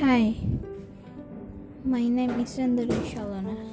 Hi, my name is Randari Shalana.